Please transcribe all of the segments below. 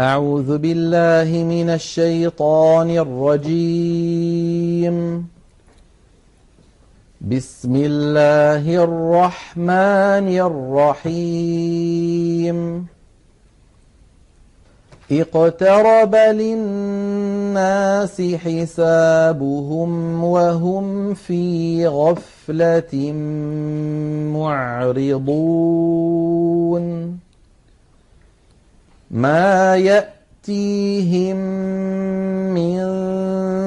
أعوذ بالله من الشيطان الرجيم. بسم الله الرحمن الرحيم. اقترب للناس حسابهم وهم في غفلة معرضون. ما يأتيهم من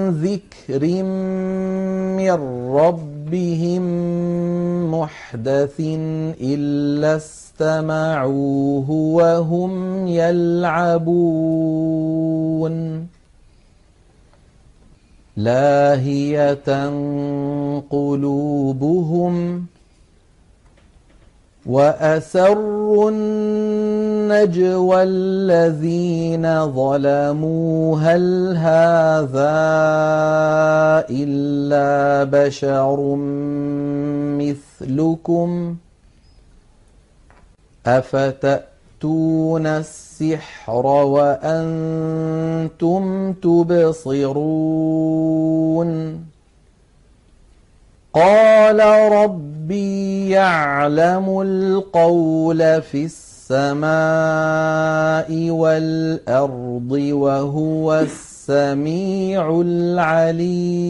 ذكر من ربهم محدث إلا استمعوه وهم يلعبون لاهية قلوبهم وأسروا النجوى الذين ظلموا هل هذا إلا بشر مثلكم أفتأتون السحر وأنتم تبصرون قال ربي يعلم القول في السماء والأرض وهو السميع العليم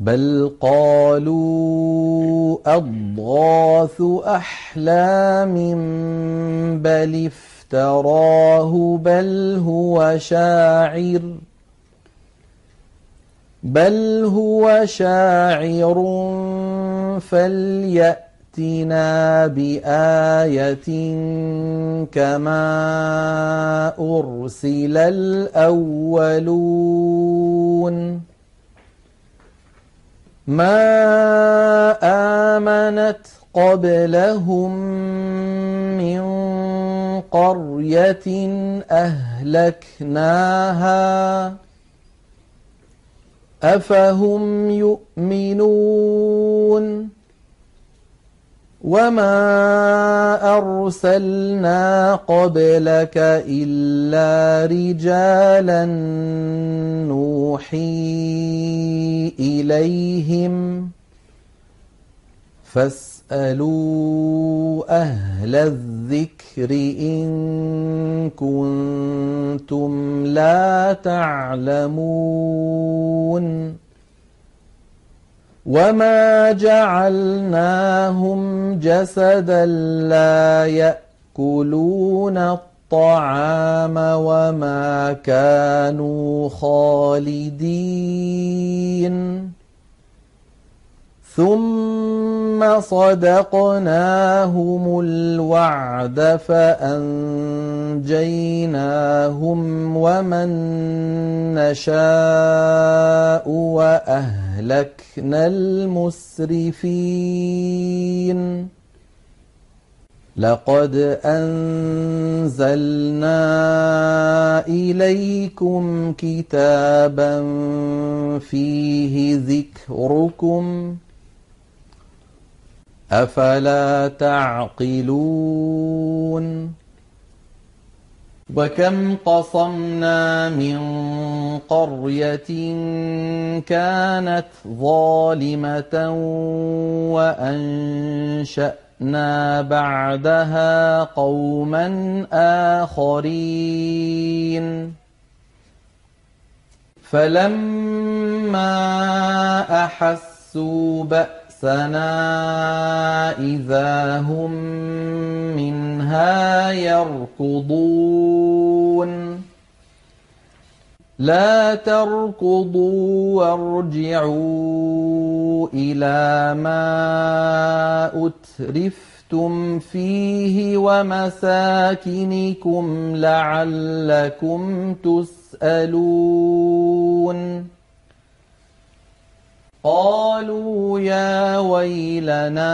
بل قالوا أضغاث أحلام بل افتراه بل هو شاعر بل هو شاعر فليأتنا بآية كما أرسل الأولون ما آمنت قبلهم من قرية أهلكناها أفهم يؤمنون وما أرسلنا قبلك إلا رجالا نوحي إليهم فاسألوا أهل الذكر إن كنتم لا تعلمون وما جعلناهم جسدا لا يأكلون الطعام وما كانوا خالدين ثم صدقناهم الوعد فأنجيناهم ومن نشاء وأهلكنا المسرفين لقد أنزلنا إليكم كتابا فيه ذكركم أفلا تعقلون؟ وكم قصمنا من قرية كانت ظالمة وأنشأنا بعدها قوما آخرين. فلما أحسوا بأسنا بأسنا إذا هم منها يركضون لا تركضوا وارجعوا إلى ما أترفتم فيه ومساكنكم لعلكم تسألون قالوا يا ويلنا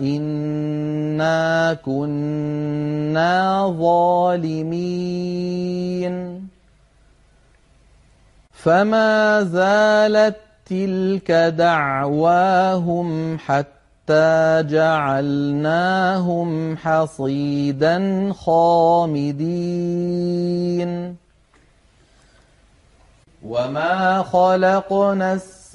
إنا كنا ظالمين. فما زالت تلك دعواهم حتى جعلناهم حصيدا خامدين. وما خلقنا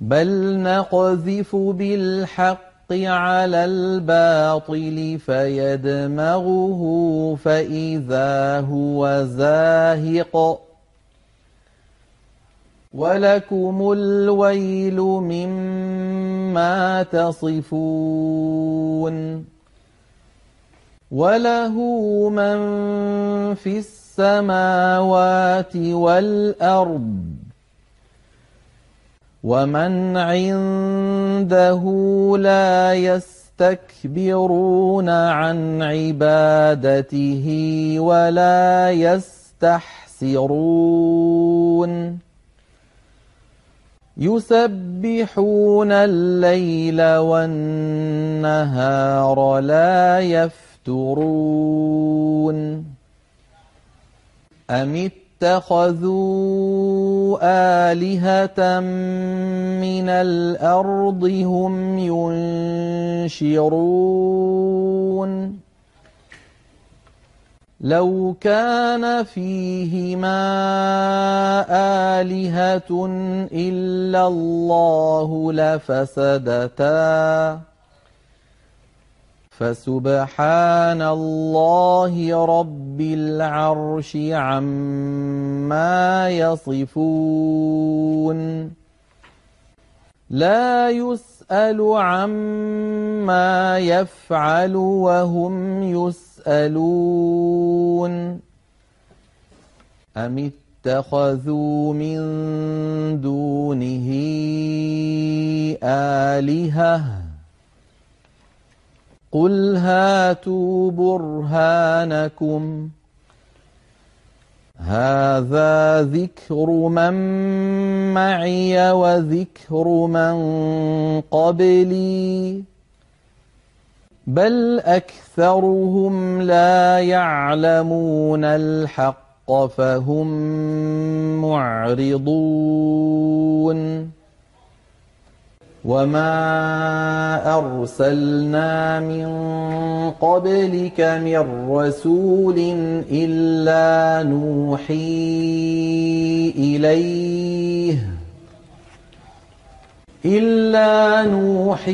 بل نقذف بالحق على الباطل فيدمغه فإذا هو زاهق ولكم الويل مما تصفون وله من في السماوات والأرض ومن عنده لا يستكبرون عن عبادته ولا يستحسرون يسبحون الليل والنهار لا يفترون أم اتخذوا آلهة من الأرض هم ينشرون. لو كان فيهما آلهة إلا الله لفسدتا. فسبحان الله رب العرش عما يصفون. لا يسأل عما يفعل وهم يسألون. أم اتخذوا من دونه آلهةً؟ قل هاتوا برهانكم هذا ذكر من معي وذكر من قبلي بل اكثرهم لا يعلمون الحق فهم معرضون وما أرسلنا من قبلك من رسول إلا نوحي إليه إلا نوحي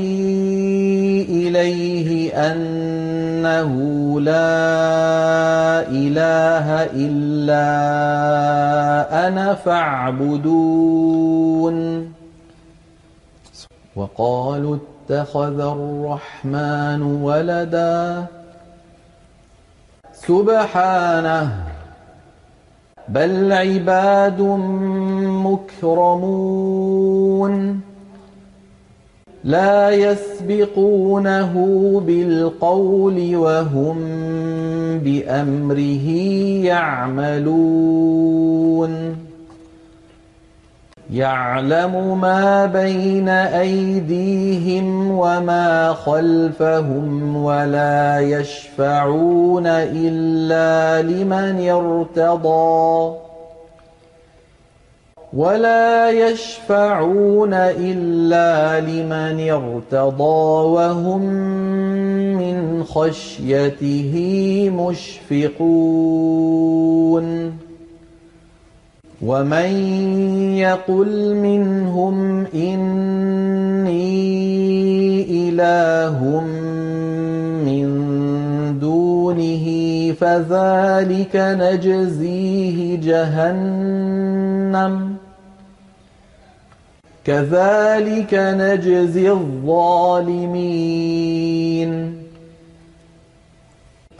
إليه أنه لا إله إلا أنا فاعبدون وقالوا اتخذ الرحمن ولدا. سبحانه بل عباد مكرمون. لا يسبقونه بالقول وهم بأمره يعملون. يعلم ما بين أيديهم وما خلفهم ولا يشفعون إلا لمن ارتضى ولا يشفعون إلا لمن ارتضى وهم من خشيته مشفقون ومن يقل منهم إني إله من دونه فذلك نجزيه جهنم كذلك نجزي الظالمين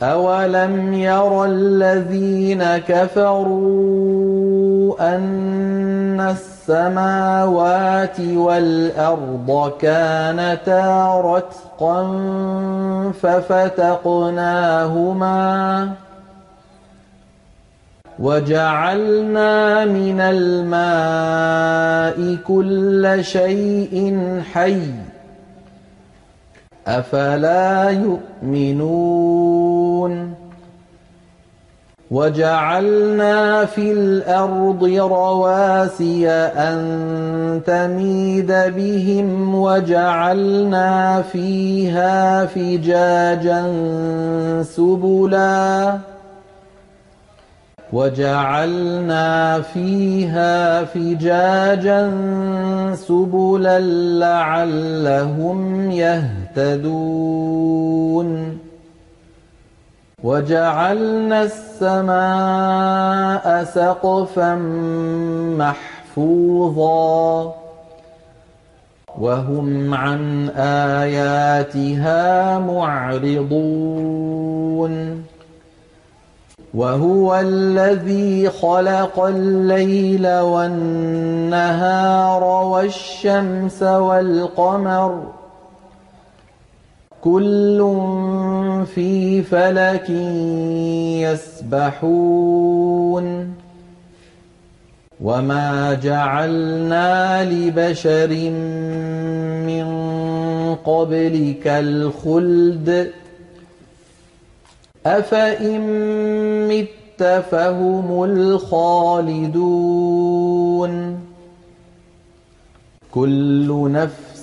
أَوَلَمْ يَرَ الَّذِينَ كَفَرُوا أَنَّ السَّمَاوَاتِ وَالْأَرْضَ كَانَتَا رَتْقًا فَفَتَقْنَاهُمَا وَجَعَلْنَا مِنَ الْمَاءِ كُلَّ شَيْءٍ حَيٍّ ۖ أَفَلَا يُؤْمِنُونَ وَجَعَلْنَا فِي الْأَرْضِ رَوَاسِيَ أَن تَمِيدَ بِهِمْ وَجَعَلْنَا فِيهَا فِجَاجًا سُبُلًا. وَجَعَلْنَا فِيهَا فِجَاجًا سُبُلًا لَّعَلَّهُمْ يَهْتَدُونَ. وَجَعَلْنَا السَّمَاءَ سَقْفًا مَّحْفُوظًا وَهُمْ عَنْ آيَاتِهَا مُعْرِضُونَ وَهُوَ الَّذِي خَلَقَ اللَّيْلَ وَالنَّهَارَ وَالشَّمْسَ وَالْقَمَرَ ۖ كُلٌّ فِي فَلَكٍ يَسْبَحُونَ. وَمَا جَعَلْنَا لِبَشَرٍ مِّن قَبْلِكَ الْخُلْدَ ۖ. أَفَإِن مِّتَّ فَهُمُ الْخَالِدُونَ. كُلُّ نَفْسٍ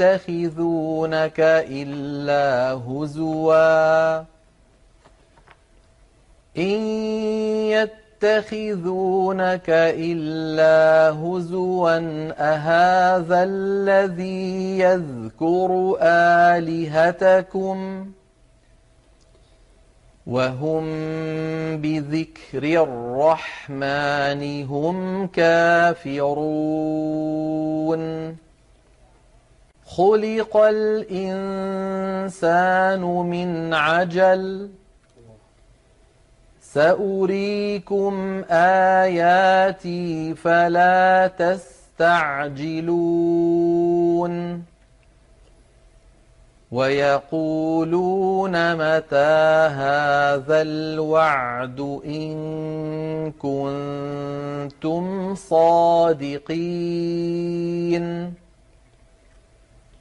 يَتَّخِذُونَكَ إِلَّا هُزُوًا. إِن يَتَّخِذُونَكَ إِلَّا هُزُوًا أَهَٰذَا الَّذِي يَذْكُرُ آلِهَتَكُمْ ۚ؟ وَهُم بِذِكْرِ الرَّحْمَٰنِ هُمْ كَافِرُونَ. خُلِقَ الْإِنسَانُ مِنْ عَجَلٍ ۚ. سَأُرِيكُمْ آيَاتِي فَلَا تَسْتَعْجِلُونِ. وَيَقُولُونَ مَتَىٰ هَٰذَا الْوَعْدُ إِن كُنتُمْ صَادِقِينَ.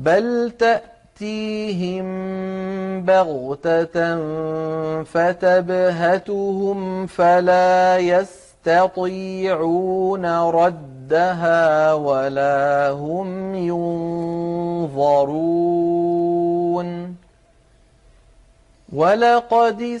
بَلْ تَأْتِيهِم بَغْتَةً فَتَبْهَتُهُمْ فَلَا يَسْتَطِيعُونَ رَدَّهَا وَلَا هُمْ يُنظَرُونَ وَلَقَدِ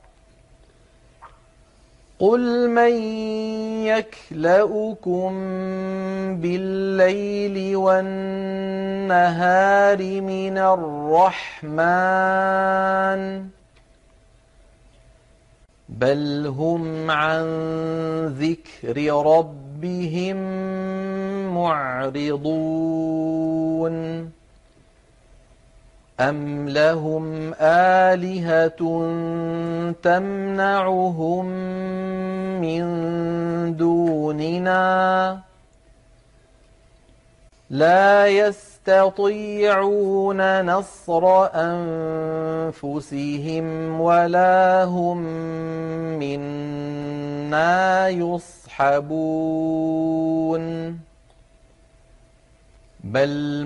قُلْ مَن يَكْلَؤُكُم بِاللَّيْلِ وَالنَّهَارِ مِنَ الرَّحْمَٰنِ ۗ بَلْ هُمْ عَن ذِكْرِ رَبِّهِم مُّعْرِضُونَ أَمْ لَهُمْ آلِهَةٌ تَمْنَعُهُم مِّن دُونِنَا ۚ لَا يَسْتَطِيعُونَ نَصْرَ أَنفُسِهِمْ وَلَا هُم مِّنَّا يُصْحَبُونَ بَلْ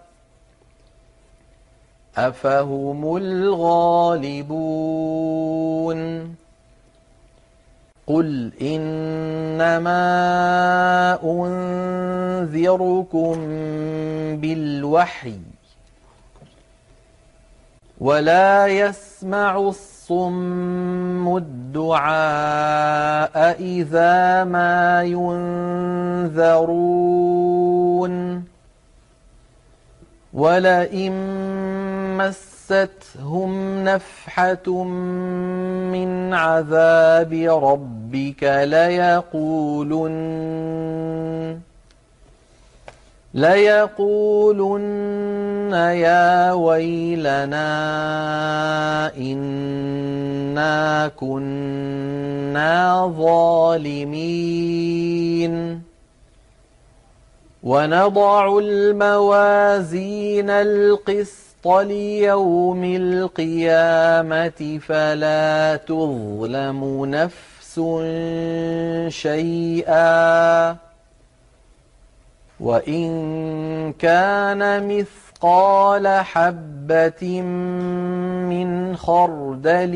أَفَهُمُ الْغَالِبُونَ؟ قُلْ إِنَّمَا أُنذِرُكُم بِالْوَحْيِ ۚ وَلَا يَسْمَعُ الصُّمُّ الدُّعَاءَ إِذَا مَا يُنذَرُونَ وَلَئِن مَّسَّتْهُمْ نَفْحَةٌ مِّنْ عَذَابِ رَبِّكَ لَيَقُولُنَّ يَا وَيْلَنَا إِنَّا كُنَّا ظَالِمِينَ. وَنَضَعُ الْمَوَازِينَ الْقِسْطَ لِيَوْمِ الْقِيَامَةِ فَلَا تُظْلَمُ نَفْسٌ شَيْئًا ۖ وَإِن كَانَ مِثْقَالَ حَبَّةٍ مِّنْ خَرْدَلٍ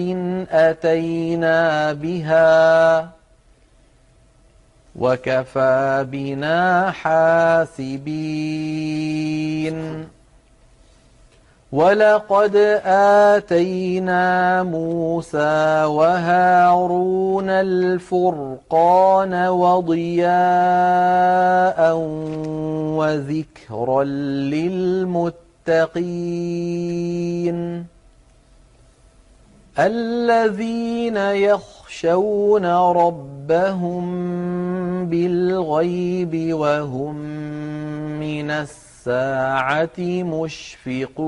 أَتَيْنَا بِهَا ۗ وَكَفَىٰ بِنَا حَاسِبِينَ وَلَقَدْ آتَيْنَا مُوسَىٰ وَهَارُونَ الْفُرْقَانَ وَضِيَاءً وَذِكْرًا لِّلْمُتَّقِينَ الَّذِينَ يَخْشَوْنَ رَبَّهُم بِالْغَيْبِ وَهُم مِّنَ السَّاعَةِ مُشْفِقُونَ.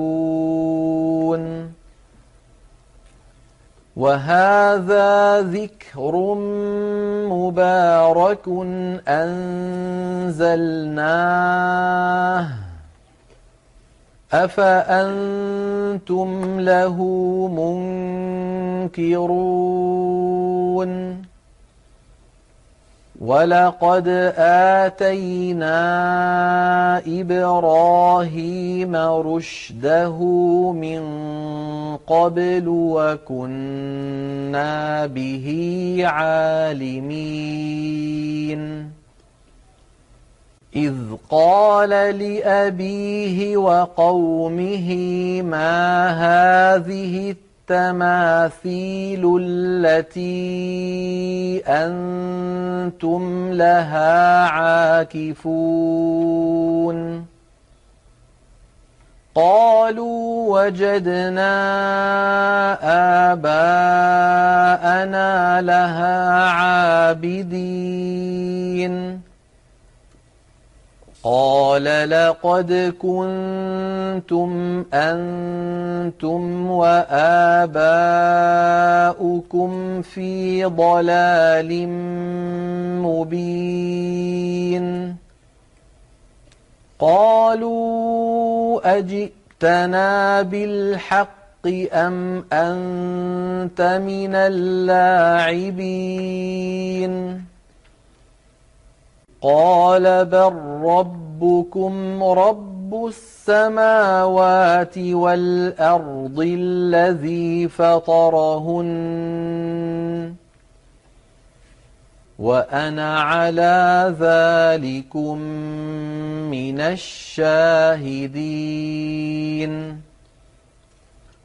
وَهَٰذَا ذِكْرٌ مُّبَارَكٌ أَنزَلْنَاهُ ۚ. أَفَأَنتُمْ لَهُ مُنكِرُونَ؟ وَلَقَدْ آتَيْنَا إِبْرَاهِيمَ رُشْدَهُ مِن قَبْلُ وَكُنَّا بِهِ عَالِمِينَ إِذْ قَالَ لِأَبِيهِ وَقَوْمِهِ مَا هَٰذِهِ التَّمَاثِيلُ الَّتِي أَنتُمْ لَهَا عَاكِفُونَ. قَالُوا وَجَدْنَا آبَاءَنَا لَهَا عَابِدِينَ. قَالَ لَقَدْ كُنتُمْ أَنتُمْ وَآبَاؤُكُمْ فِي ضَلَالٍ مُّبِينٍ. قَالُوا أَجِئْتَنَا بِالْحَقِّ أَمْ أَنتَ مِنَ اللاعبين؟ قال بل ربكم رب السماوات والأرض الذي فطرهن وأنا على ذلكم من الشاهدين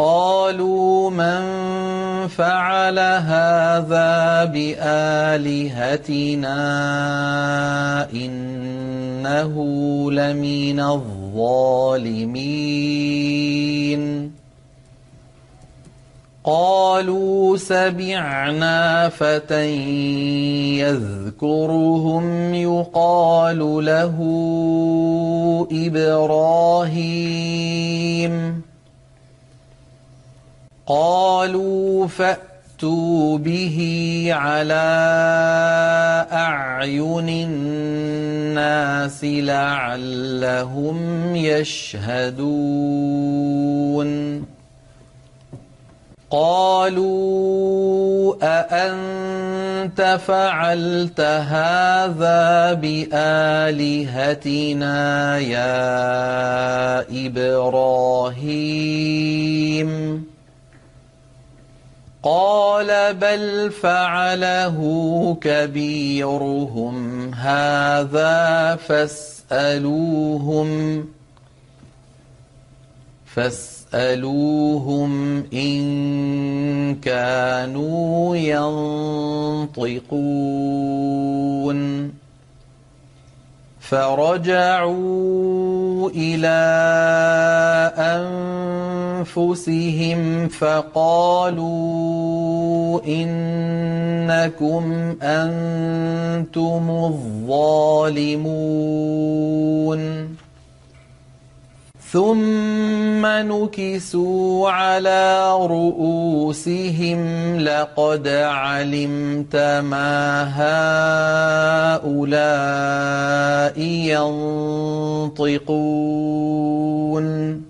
قالوا من فعل هذا بآلهتنا إنه لمن الظالمين. قالوا سمعنا فتى يذكرهم يقال له إبراهيم. قالوا فأتوا به على أعين الناس لعلهم يشهدون. قالوا أأنت فعلت هذا بآلهتنا يا إبراهيم؟ قال بل فعله كبيرهم هذا فاسألوهم فاسألوهم إن كانوا ينطقون فرجعوا إلى أنفسهم فقالوا إنكم أنتم الظالمون ثم نكسوا على رؤوسهم لقد علمت ما هؤلاء ينطقون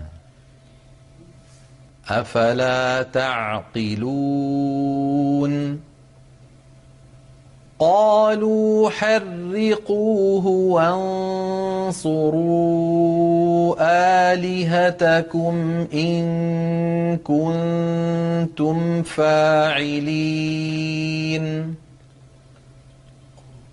أفلا تعقلون؟ قالوا حرقوه وانصروا آلهتكم إن كنتم فاعلين.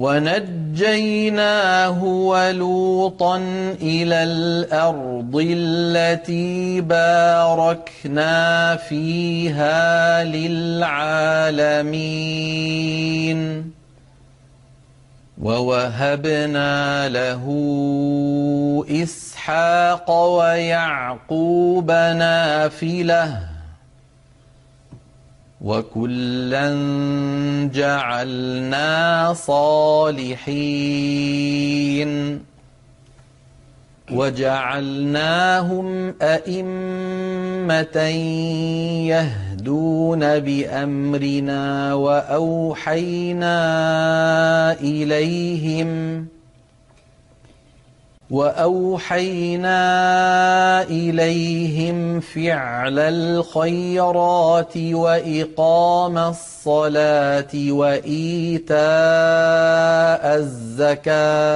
ونجيناه ولوطا إلى الأرض التي باركنا فيها للعالمين. ووهبنا له إسحاق ويعقوب نافلة وكلا جعلنا صالحين وجعلناهم أئمة يهدون بأمرنا وأوحينا إليهم وأوحينا إليهم فعل الخيرات وإقام الصلاة وإيتاء الزكاة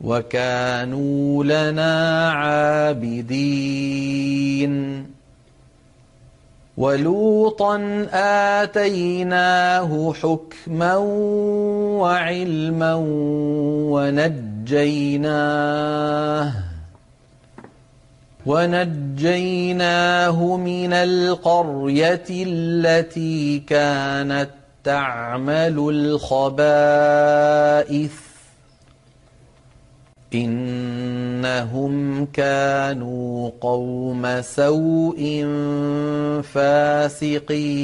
وكانوا لنا عابدين. ولوطا آتيناه حكما وعلما ونجيناه ونجيناه من القرية التي كانت تعمل الخبائث إنهم كانوا قوم سوء فاسقين.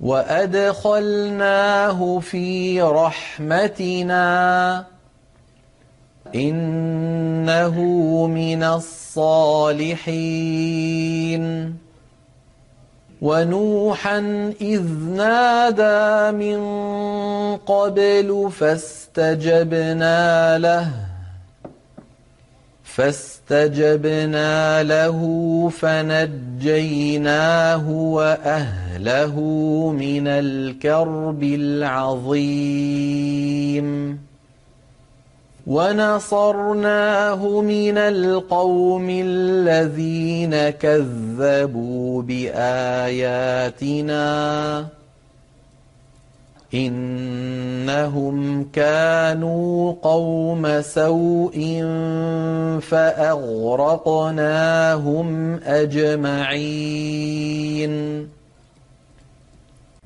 وأدخلناه في رحمتنا. إنه من الصالحين. ونوحا إذ نادى من قبل فاستجبنا له فاستجبنا له فنجيناه وأهله من الكرب العظيم. ونصرناه من القوم الذين كذبوا بآياتنا. إنهم كانوا قوم سوء فأغرقناهم أجمعين.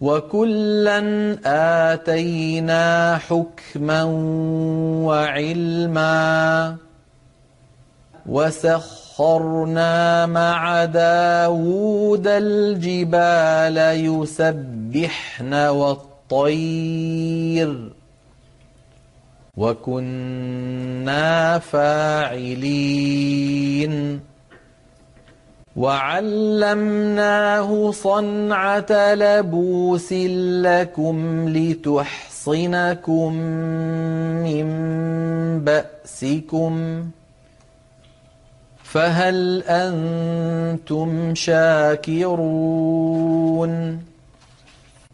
وكلا آتينا حكما وعلما وسخرنا مع داود الجبال يسبحن والطير وكنا فاعلين وعلمناه صنعة لبوس لكم لتحصنكم من بأسكم. فهل أنتم شاكرون؟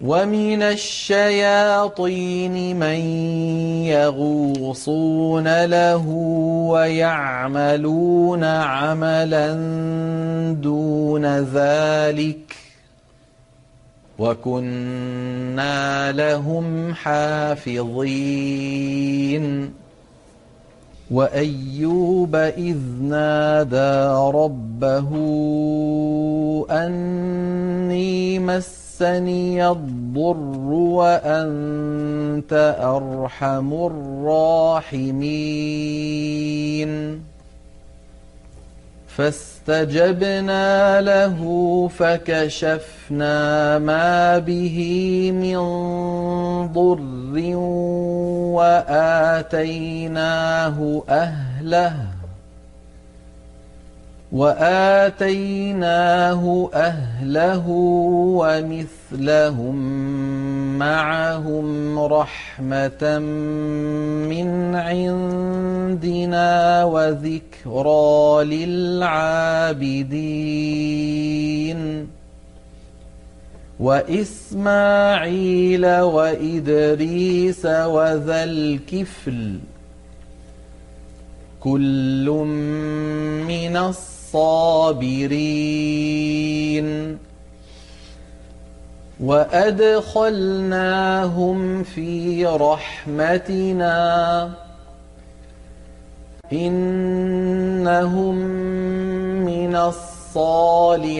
ومن الشياطين من يغوصون له ويعملون عملا دون ذلك وكنا لهم حافظين وايوب اذ نادى ربه اني مس مسني الضر وأنت أرحم الراحمين فاستجبنا له فكشفنا ما به من ضر وآتيناه أهله وآتيناه أهله ومثلهم معهم رحمة من عندنا وذكرى للعابدين وإسماعيل وإدريس وذا الكفل كل من الصابرين. وأدخلناهم في رحمتنا. إنهم من الصالحين.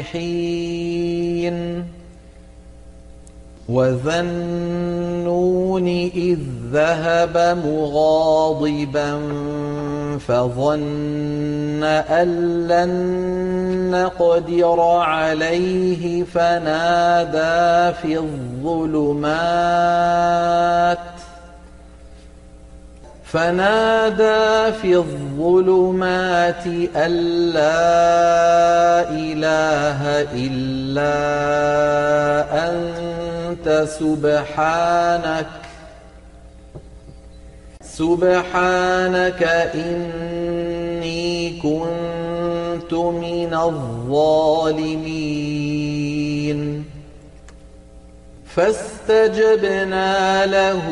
وَذَا النُّونِ إِذ ذَّهَبَ مُغَاضِبًا فَظَنَّ أَن لَّن نَّقْدِرَ عَلَيْهِ فَنَادَىٰ فِي الظُّلُمَاتِ أَن لَّا إِلَٰهَ إِلَّا أَنتَ سُبْحَانَكَ إِنِّي كُنتُ مِنَ الظَّالِمِينَ فَاسْتَجَبْنَا لَهُ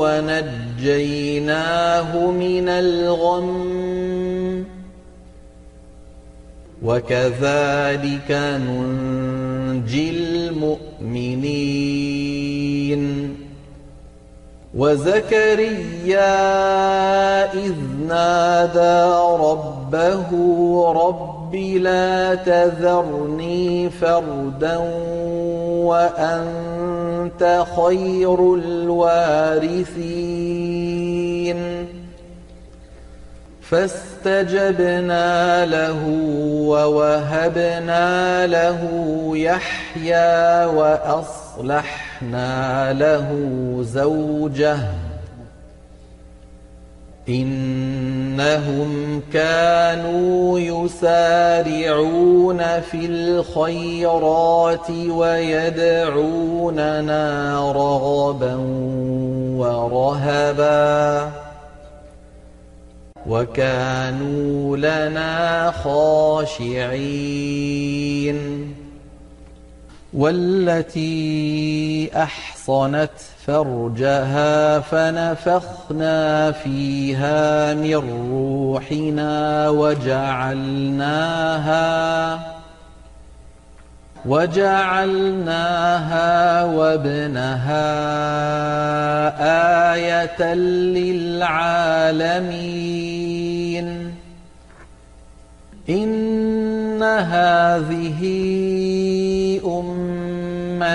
وَنَجَّيْنَاهُ مِنَ الْغَمِّ ۚ وَكَذَٰلِكَ نُنجِي الْمُؤْمِنِينَ وَزَكَرِيَّا إِذْ نَادَىٰ رَبَّهُ رَبِّ لَا تَذَرْنِي فَرْدًا وَأَنتَ خَيْرُ الْوَارِثِينَ. فَاسْتَجَبْنَا لَهُ وَوَهَبْنَا لَهُ يَحْيَىٰ وَأَصْلَحْنَا لَهُ زَوْجَهُ ۚ. إِنَّهُمْ كَانُوا يُسَارِعُونَ فِي الْخَيْرَاتِ وَيَدْعُونَنَا رَغَبًا وَرَهَبًا ۖ. وَكَانُوا لَنَا خَاشِعِينَ. وَالَّتِي أَحْصَنَتْ فَرْجَهَا فَنَفَخْنَا فِيهَا مِن رُّوحِنَا وَجَعَلْنَاهَا وَابْنَهَا آيَةً لِّلْعَالَمِينَ. إِنَّ هَٰذِهِ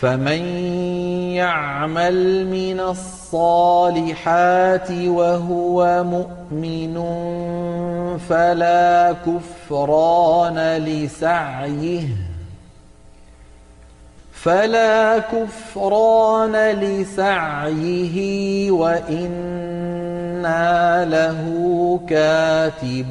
فَمَن يَعْمَلْ مِنَ الصَّالِحَاتِ وَهُوَ مُؤْمِنٌ فَلَا كُفْرَانَ لِسَعْيِهِ وَإِنَّا لَهُ كَاتِبُونَ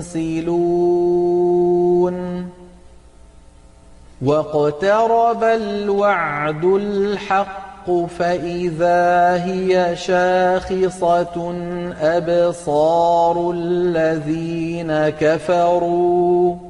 يَنسِلُونَ. وَاقْتَرَبَ الْوَعْدُ الْحَقُّ فَإِذَا هِيَ شَاخِصَةٌ أَبْصَارُ الَّذِينَ كَفَرُوا.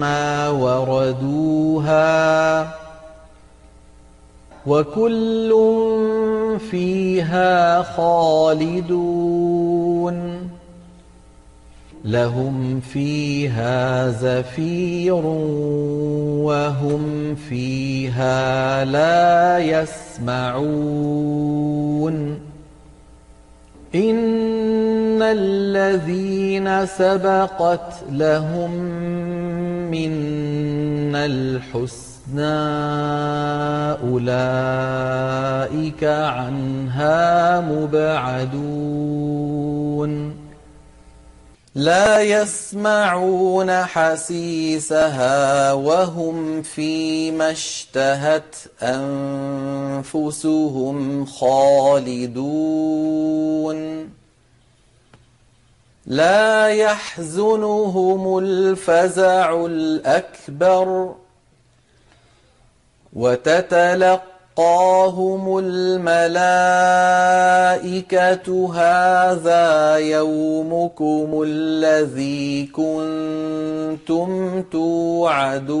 ما وردوها وكل فيها خالدون لهم فيها زفير وهم فيها لا يسمعون إن الذين سبقت لهم منا الحسنى أولئك عنها مبعدون لا يسمعون حسيسها وهم فيما اشتهت انفسهم خالدون لا يحزنهم الفزع الأكبر وتتلقى وَتَلَقَّاهُمُ الْمَلَائِكَةُ هَٰذَا يَوْمُكُمُ الَّذِي كُنتُمْ تُوعَدُونَ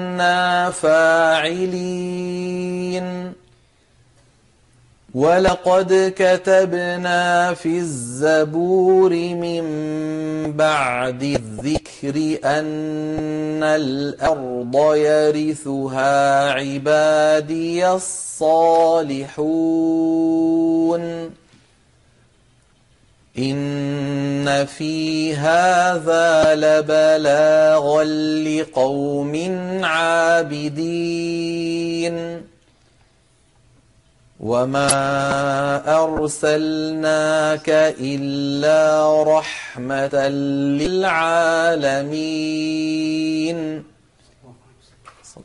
فاعلين. ولقد كتبنا في الزبور من بعد الذكر أن الأرض يرثها عبادي الصالحون. إن في هذا لبلاغا لقوم عابدين وما أرسلناك إلا رحمة للعالمين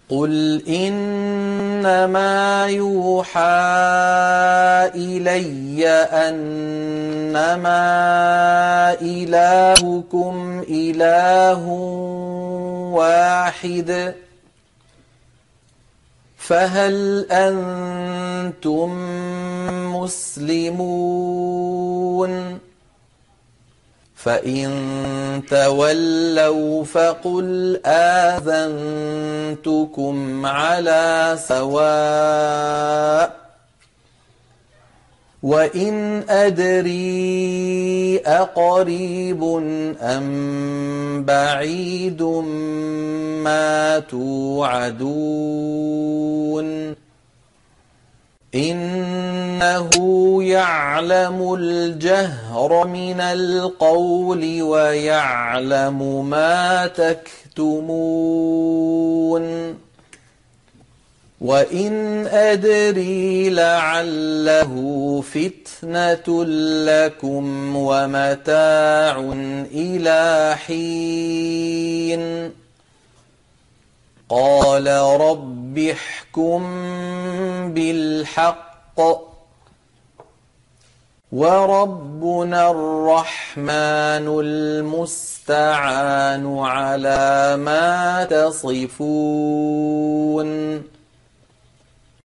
قل إنما يوحى إلي أنما إلهكم إله واحد فهل أنتم مسلمون فإن تولوا فقل آذنتكم على سواء وإن أدري أقريب أم بعيد ما توعدون إنه يعلم الجهر من القول ويعلم ما تكتمون. وإن أدري لعله فتنة لكم ومتاع إلى حين. قال رب احكم بالحق وربنا الرحمن المستعان على ما تصفون